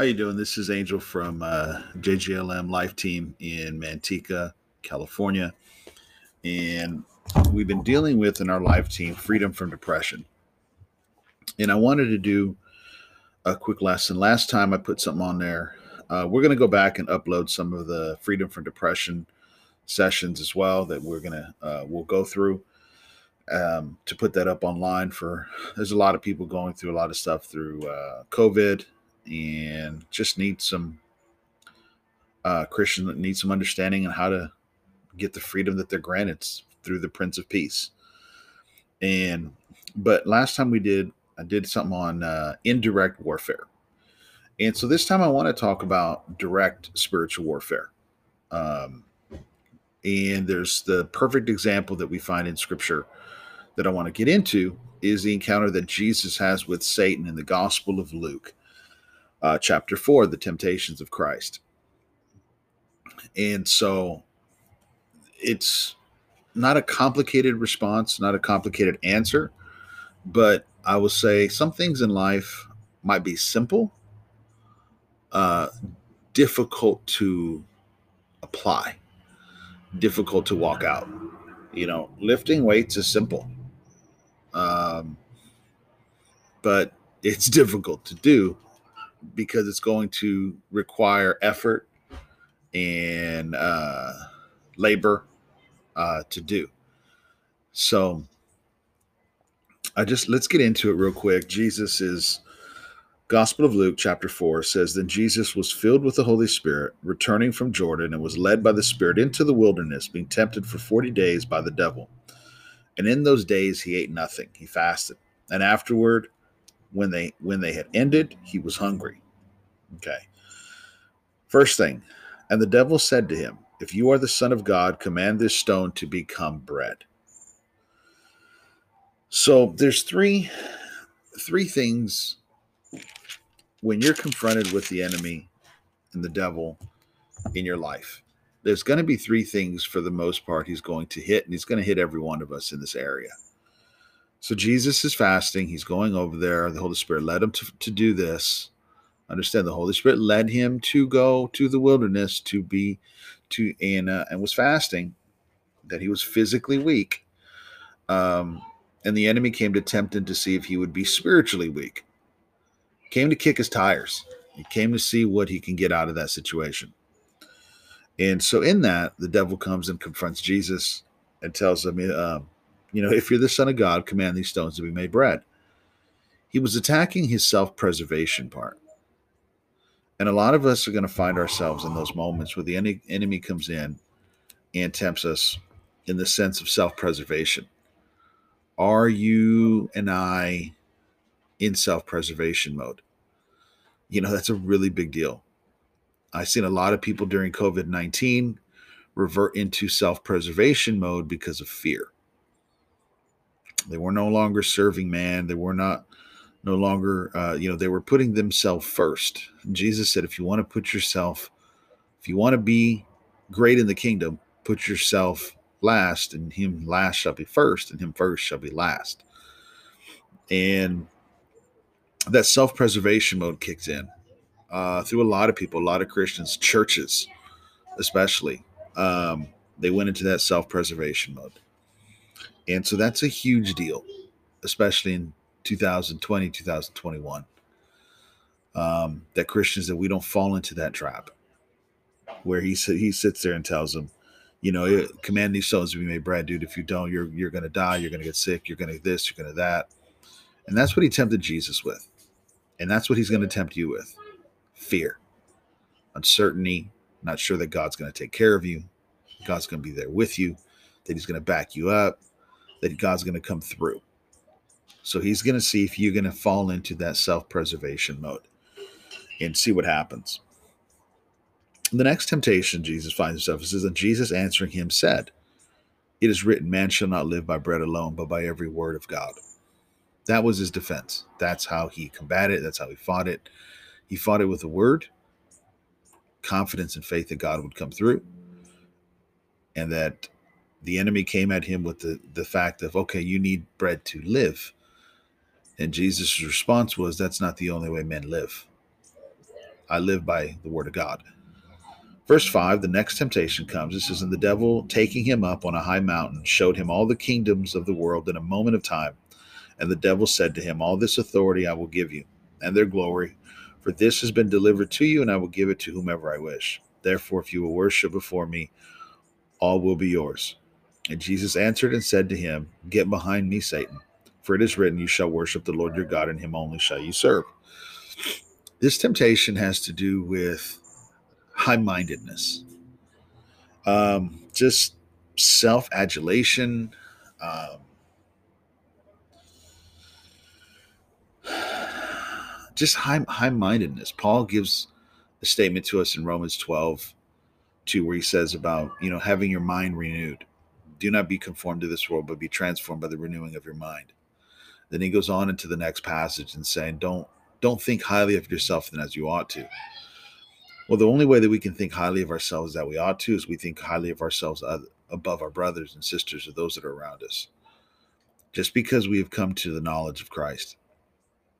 How you doing? This is Angel from uh, JGLM Life Team in Manteca, California, and we've been dealing with in our life team freedom from depression. And I wanted to do a quick lesson. Last time I put something on there. Uh, we're going to go back and upload some of the freedom from depression sessions as well that we're going to uh, we'll go through um, to put that up online for there's a lot of people going through a lot of stuff through uh, covid and just need some uh, Christians that need some understanding on how to get the freedom that they're granted through the Prince of Peace. And but last time we did, I did something on uh, indirect warfare, and so this time I want to talk about direct spiritual warfare. Um, and there's the perfect example that we find in Scripture that I want to get into is the encounter that Jesus has with Satan in the Gospel of Luke uh, chapter 4, the temptations of Christ. And so it's not a complicated response, not a complicated answer, but I will say some things in life might be simple, uh, difficult to apply, difficult to walk out. You know, lifting weights is simple, um, but it's difficult to do because it's going to require effort and uh, labor uh, to do. So I just let's get into it real quick. Jesus is Gospel of Luke, chapter 4 says, Then Jesus was filled with the Holy Spirit, returning from Jordan, and was led by the Spirit into the wilderness, being tempted for 40 days by the devil. And in those days he ate nothing, he fasted. And afterward, when they when they had ended, he was hungry. Okay. First thing, and the devil said to him, If you are the Son of God, command this stone to become bread. So there's three three things when you're confronted with the enemy and the devil in your life. There's going to be three things for the most part he's going to hit, and he's going to hit every one of us in this area. So Jesus is fasting. He's going over there. The Holy Spirit led him to, to do this. Understand the Holy Spirit led him to go to the wilderness to be to uh, and was fasting. That he was physically weak. Um, and the enemy came to tempt him to see if he would be spiritually weak. Came to kick his tires. He came to see what he can get out of that situation. And so, in that, the devil comes and confronts Jesus and tells him, uh, you know, if you're the Son of God, command these stones to be made bread. He was attacking his self preservation part. And a lot of us are going to find ourselves in those moments where the enemy comes in and tempts us in the sense of self preservation. Are you and I in self preservation mode? You know, that's a really big deal. I've seen a lot of people during COVID 19 revert into self preservation mode because of fear. They were no longer serving man. They were not no longer, uh, you know, they were putting themselves first. And Jesus said, if you want to put yourself, if you want to be great in the kingdom, put yourself last, and him last shall be first, and him first shall be last. And that self preservation mode kicks in uh, through a lot of people, a lot of Christians, churches, especially. Um, they went into that self preservation mode. And so that's a huge deal, especially in 2020, 2021. Um, that Christians that we don't fall into that trap where he he sits there and tells them, you know, command these stones to be made bread, dude. If you don't, you're you're gonna die, you're gonna get sick, you're gonna this, you're gonna that. And that's what he tempted Jesus with. And that's what he's gonna tempt you with. Fear, uncertainty, not sure that God's gonna take care of you, God's gonna be there with you, that he's gonna back you up, that God's gonna come through. So he's going to see if you're going to fall into that self preservation mode and see what happens. The next temptation Jesus finds himself is that Jesus answering him said, It is written, man shall not live by bread alone, but by every word of God. That was his defense. That's how he combated it. That's how he fought it. He fought it with a word, confidence and faith that God would come through, and that the enemy came at him with the, the fact of, okay, you need bread to live. And Jesus' response was, That's not the only way men live. I live by the word of God. Verse 5, the next temptation comes. It says, and the devil, taking him up on a high mountain, showed him all the kingdoms of the world in a moment of time. And the devil said to him, All this authority I will give you, and their glory, for this has been delivered to you, and I will give it to whomever I wish. Therefore, if you will worship before me, all will be yours. And Jesus answered and said to him, Get behind me, Satan, for it is written, You shall worship the Lord your God, and him only shall you serve. This temptation has to do with high mindedness, um, just self adulation. Um, just high high mindedness. Paul gives a statement to us in Romans 12, 2, where he says about, you know, having your mind renewed. Do not be conformed to this world, but be transformed by the renewing of your mind. Then he goes on into the next passage and saying, Don't don't think highly of yourself than as you ought to. Well, the only way that we can think highly of ourselves that we ought to is we think highly of ourselves above our brothers and sisters or those that are around us. Just because we have come to the knowledge of Christ,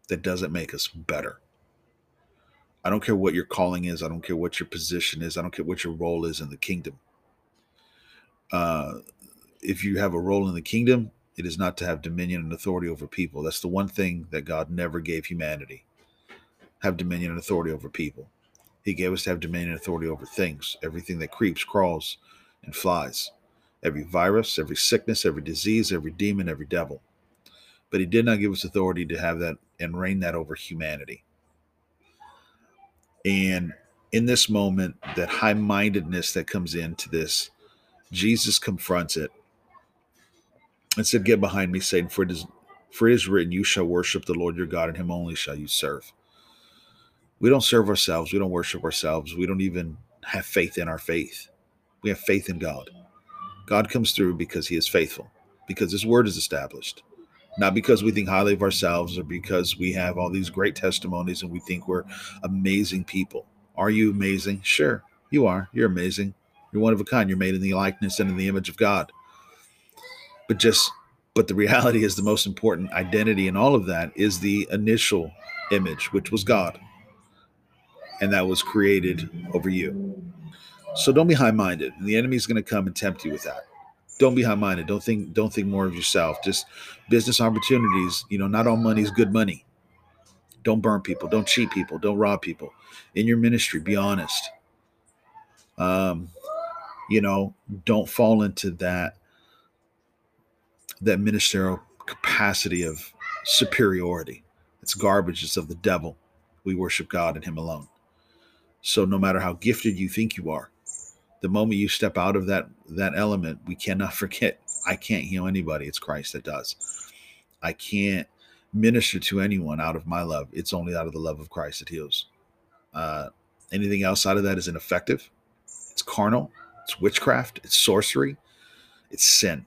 that doesn't make us better. I don't care what your calling is. I don't care what your position is. I don't care what your role is in the kingdom. Uh, if you have a role in the kingdom, it is not to have dominion and authority over people. That's the one thing that God never gave humanity have dominion and authority over people. He gave us to have dominion and authority over things, everything that creeps, crawls, and flies, every virus, every sickness, every disease, every demon, every devil. But he did not give us authority to have that and reign that over humanity. And in this moment, that high mindedness that comes into this, Jesus confronts it and said, Get behind me, Satan, for it is for it is written, You shall worship the Lord your God, and him only shall you serve. We don't serve ourselves. We don't worship ourselves. We don't even have faith in our faith. We have faith in God. God comes through because he is faithful, because his word is established. Not because we think highly of ourselves or because we have all these great testimonies and we think we're amazing people. Are you amazing? Sure, you are. You're amazing. You're one of a kind. You're made in the likeness and in the image of God. But just but the reality is the most important identity in all of that is the initial image, which was God and that was created over you. So don't be high-minded. The enemy's going to come and tempt you with that. Don't be high-minded. Don't think don't think more of yourself. Just business opportunities, you know, not all money is good money. Don't burn people, don't cheat people, don't rob people. In your ministry, be honest. Um, you know, don't fall into that that ministerial capacity of superiority. It's garbage. It's of the devil. We worship God and Him alone. So no matter how gifted you think you are, the moment you step out of that that element, we cannot forget I can't heal anybody. It's Christ that does. I can't minister to anyone out of my love. It's only out of the love of Christ that heals. Uh, anything outside of that is ineffective. It's carnal. It's witchcraft. It's sorcery. It's sin.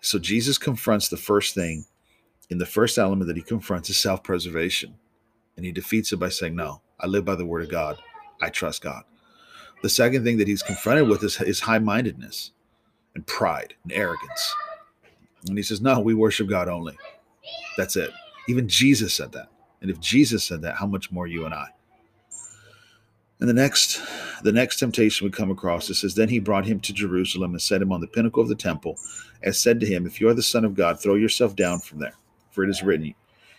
So Jesus confronts the first thing in the first element that he confronts is self preservation. And he defeats it by saying, No, I live by the word of God. I trust God. The second thing that he's confronted with is, is high mindedness and pride and arrogance. And he says, No, we worship God only. That's it. Even Jesus said that. And if Jesus said that, how much more you and I? And the next, the next temptation we come across it says, Then he brought him to Jerusalem and set him on the pinnacle of the temple, and said to him, If you are the Son of God, throw yourself down from there. For it is written,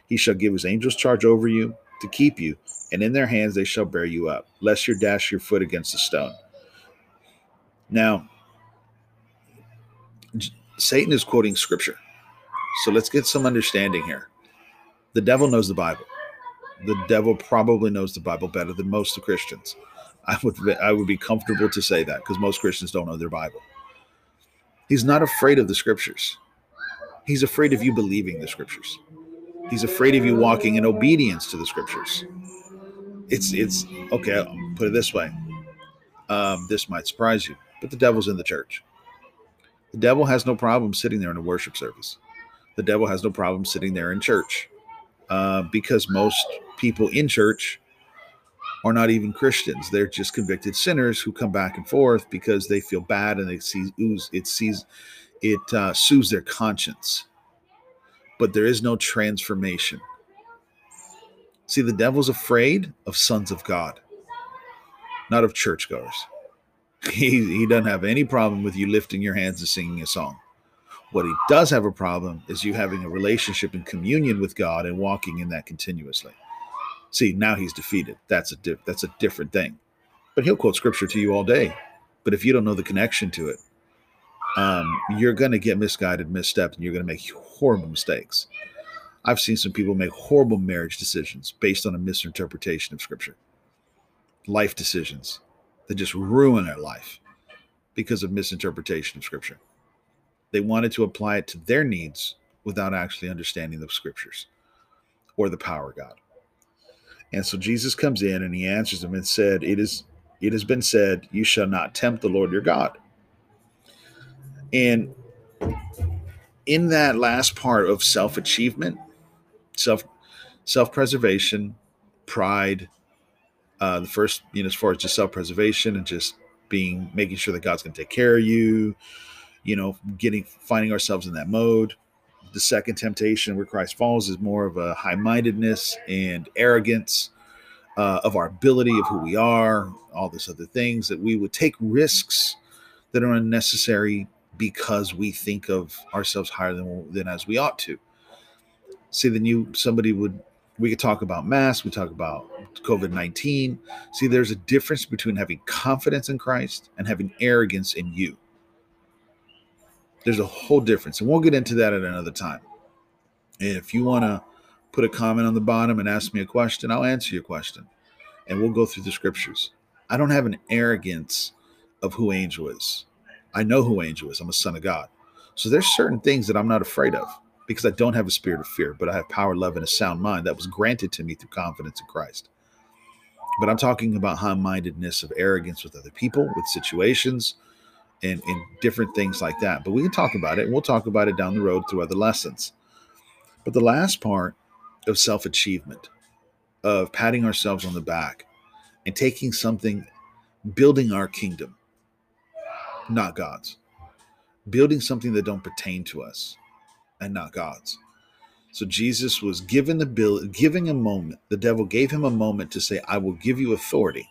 He shall give his angels charge over you to keep you, and in their hands they shall bear you up, lest you dash your foot against a stone. Now, Satan is quoting scripture. So let's get some understanding here. The devil knows the Bible. The devil probably knows the Bible better than most of Christians. I would I would be comfortable to say that because most Christians don't know their Bible. He's not afraid of the scriptures. He's afraid of you believing the scriptures. He's afraid of you walking in obedience to the scriptures. It's it's okay. I'll put it this way. Um, this might surprise you, but the devil's in the church. The devil has no problem sitting there in a worship service. The devil has no problem sitting there in church uh, because most people in church are not even Christians. They're just convicted sinners who come back and forth because they feel bad and it sees it uh, soothes their conscience but there is no transformation. See, the devil's afraid of sons of God, not of churchgoers. He, he doesn't have any problem with you lifting your hands and singing a song. What he does have a problem is you having a relationship and communion with God and walking in that continuously. See, now he's defeated. That's a di- that's a different thing. But he'll quote scripture to you all day. But if you don't know the connection to it, um, you're going to get misguided, misstepped, and you're going to make horrible mistakes. I've seen some people make horrible marriage decisions based on a misinterpretation of scripture, life decisions that just ruin their life because of misinterpretation of scripture. They wanted to apply it to their needs without actually understanding the scriptures or the power of God. And so Jesus comes in and he answers them and said, It is it has been said, You shall not tempt the Lord your God. And in that last part of self-achievement, self self-preservation, pride, uh, the first, you know, as far as just self-preservation and just being making sure that God's gonna take care of you, you know, getting finding ourselves in that mode. The second temptation where Christ falls is more of a high mindedness and arrogance uh, of our ability, of who we are, all this other things that we would take risks that are unnecessary because we think of ourselves higher than, than as we ought to. See, then you somebody would we could talk about mass, we talk about COVID 19. See, there's a difference between having confidence in Christ and having arrogance in you. There's a whole difference. And we'll get into that at another time. If you want to put a comment on the bottom and ask me a question, I'll answer your question. And we'll go through the scriptures. I don't have an arrogance of who Angel is. I know who Angel is. I'm a son of God. So there's certain things that I'm not afraid of because I don't have a spirit of fear, but I have power, love, and a sound mind that was granted to me through confidence in Christ. But I'm talking about high mindedness of arrogance with other people, with situations, and, and different things like that. But we can talk about it. And we'll talk about it down the road through other lessons. But the last part of self achievement, of patting ourselves on the back and taking something, building our kingdom, not God's, building something that don't pertain to us and not God's. So Jesus was given the bill, giving a moment. The devil gave him a moment to say, I will give you authority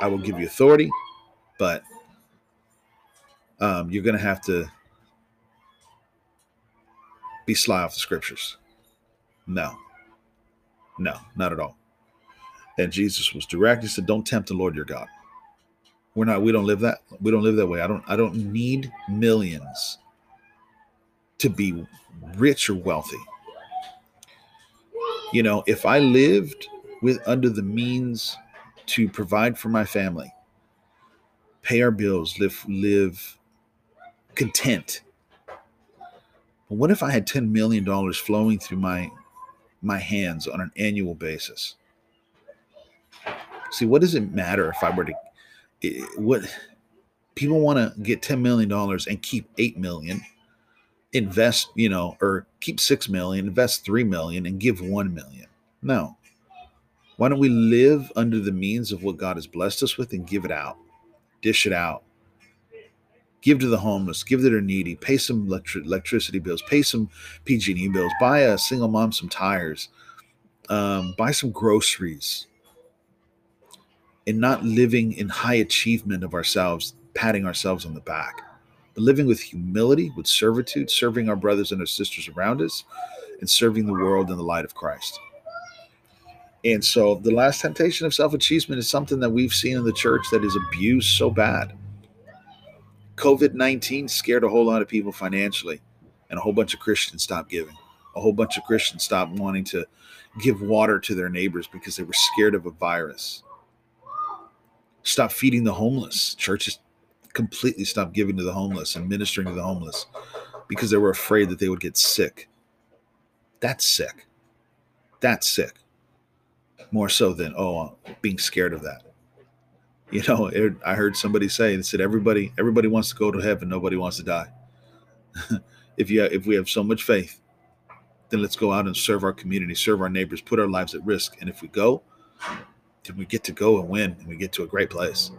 I will give you authority, but um, you're going to have to be sly off the scriptures. No, no, not at all. And Jesus was direct. He said, "Don't tempt the Lord your God." We're not. We don't live that. We don't live that way. I don't. I don't need millions to be rich or wealthy. You know, if I lived with under the means to provide for my family, pay our bills, live live content. But what if I had $10 million flowing through my my hands on an annual basis? See, what does it matter if I were to what people want to get $10 million and keep 8 million, invest, you know, or keep 6 million, invest 3 million and give 1 million. No. Why don't we live under the means of what God has blessed us with and give it out? Dish it out. Give to the homeless, give to the needy, pay some electric, electricity bills, pay some PG&E bills, buy a single mom some tires, um, buy some groceries, and not living in high achievement of ourselves, patting ourselves on the back, but living with humility, with servitude, serving our brothers and our sisters around us, and serving the world in the light of Christ. And so the last temptation of self achievement is something that we've seen in the church that is abused so bad. COVID 19 scared a whole lot of people financially, and a whole bunch of Christians stopped giving. A whole bunch of Christians stopped wanting to give water to their neighbors because they were scared of a virus. Stop feeding the homeless. Churches completely stopped giving to the homeless and ministering to the homeless because they were afraid that they would get sick. That's sick. That's sick more so than oh being scared of that. You know it, i heard somebody say it said everybody everybody wants to go to heaven nobody wants to die. If you if we have so much faith then let's go out and serve our community serve our neighbors put our lives at risk. And if we go then we get to go and win and we get to a great place.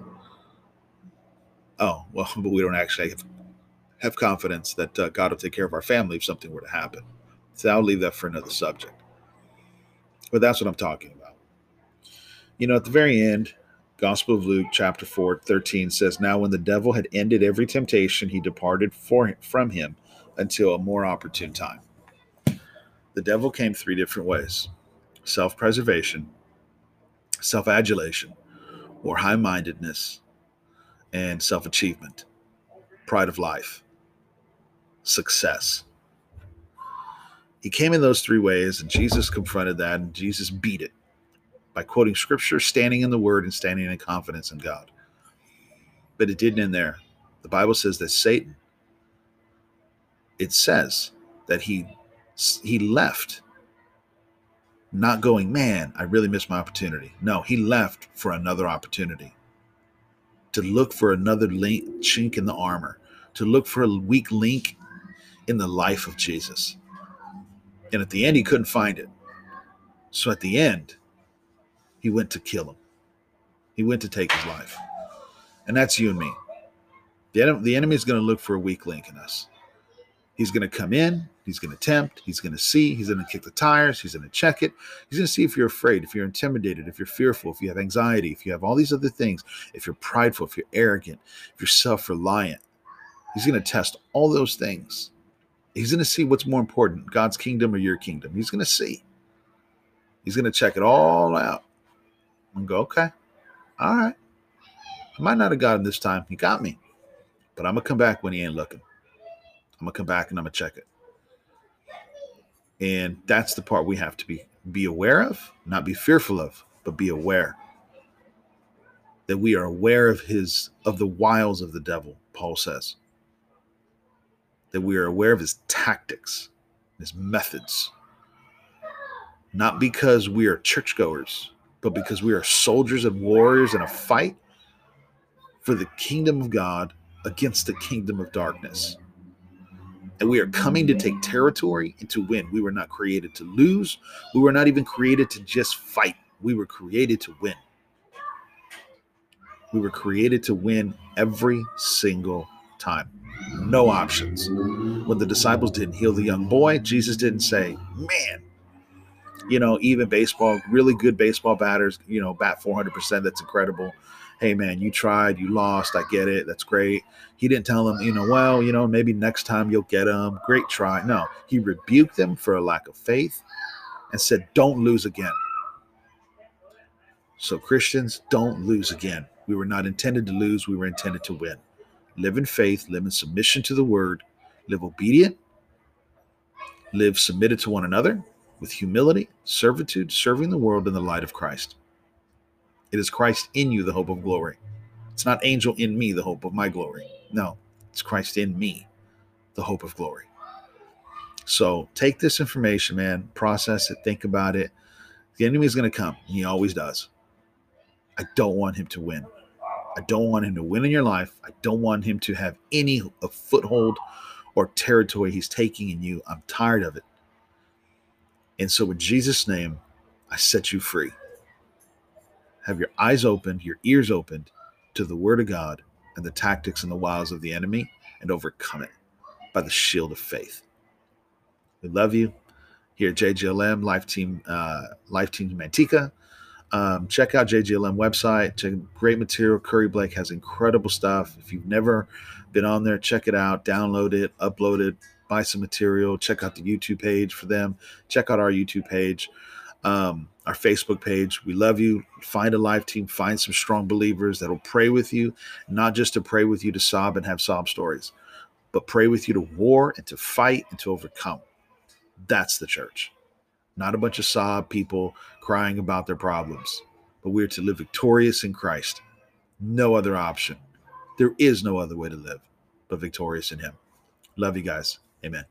Oh well but we don't actually have, have confidence that uh, god will take care of our family if something were to happen. So i'll leave that for another subject. But that's what I'm talking about. You know, at the very end, Gospel of Luke, chapter 4, 13 says, Now when the devil had ended every temptation, he departed for, from him until a more opportune time. The devil came three different ways self preservation, self adulation, or high mindedness, and self achievement, pride of life, success. He came in those three ways, and Jesus confronted that, and Jesus beat it by quoting scripture, standing in the word, and standing in confidence in God. But it didn't end there. The Bible says that Satan, it says that he he left not going, man, I really missed my opportunity. No, he left for another opportunity to look for another link, chink in the armor, to look for a weak link in the life of Jesus. And at the end, he couldn't find it. So at the end, he went to kill him. He went to take his life. And that's you and me. The, the enemy is going to look for a weak link in us. He's going to come in, he's going to tempt, he's going to see, he's going to kick the tires, he's going to check it. He's going to see if you're afraid, if you're intimidated, if you're fearful, if you have anxiety, if you have all these other things, if you're prideful, if you're arrogant, if you're self reliant. He's going to test all those things. He's going to see what's more important God's kingdom or your kingdom. He's going to see. He's going to check it all out and go, okay, all right. I might not have got him this time. He got me. But I'm going to come back when he ain't looking. I'm going to come back and I'm going to check it. And that's the part we have to be be aware of, not be fearful of, but be aware that we are aware of his of the wiles of the devil, Paul says that we are aware of his tactics, his methods. Not because we are churchgoers, but because we are soldiers and warriors in a fight for the kingdom of God against the kingdom of darkness. And we are coming to take territory and to win. We were not created to lose. We were not even created to just fight. We were created to win. We were created to win every single time no options. When the disciples didn't heal the young boy, Jesus didn't say, man, you know, even baseball, really good baseball batters, you know, bat 400%. That's incredible. Hey, man, you tried, you lost. I get it. That's great. He didn't tell them, you know, well, you know, maybe next time you'll get them. Great try. No, he rebuked them for a lack of faith and said, don't lose again. So, Christians, don't lose again. We were not intended to lose, we were intended to win live in faith, live in submission to the word, live obedient, live submitted to one another with humility, servitude, serving the world in the light of Christ. It is Christ in you, the hope of glory. It's not angel in me, the hope of my glory. No, it's Christ in me, the hope of glory. So take this information, man, process it, think about it. The enemy is going to come. He always does. I don't want him to win. I don't want him to win in your life. I don't want him to have any a foothold or territory he's taking in you. I'm tired of it. And so, in Jesus' name, I set you free. Have your eyes opened, your ears opened to the word of God and the tactics and the wiles of the enemy and overcome it by the shield of faith. We love you here at JGLM Life Team uh, Life Team Manteca. Um, check out JGLM website. Check great material. Curry Blake has incredible stuff. If you've never been on there, check it out. Download it, upload it, buy some material. Check out the YouTube page for them. Check out our YouTube page, um, our Facebook page. We love you. Find a live team. Find some strong believers that'll pray with you, not just to pray with you to sob and have sob stories, but pray with you to war and to fight and to overcome. That's the church not a bunch of sob people crying about their problems, but we're to live victorious in Christ. No other option. There is no other way to live but victorious in Him. Love you guys. Amen.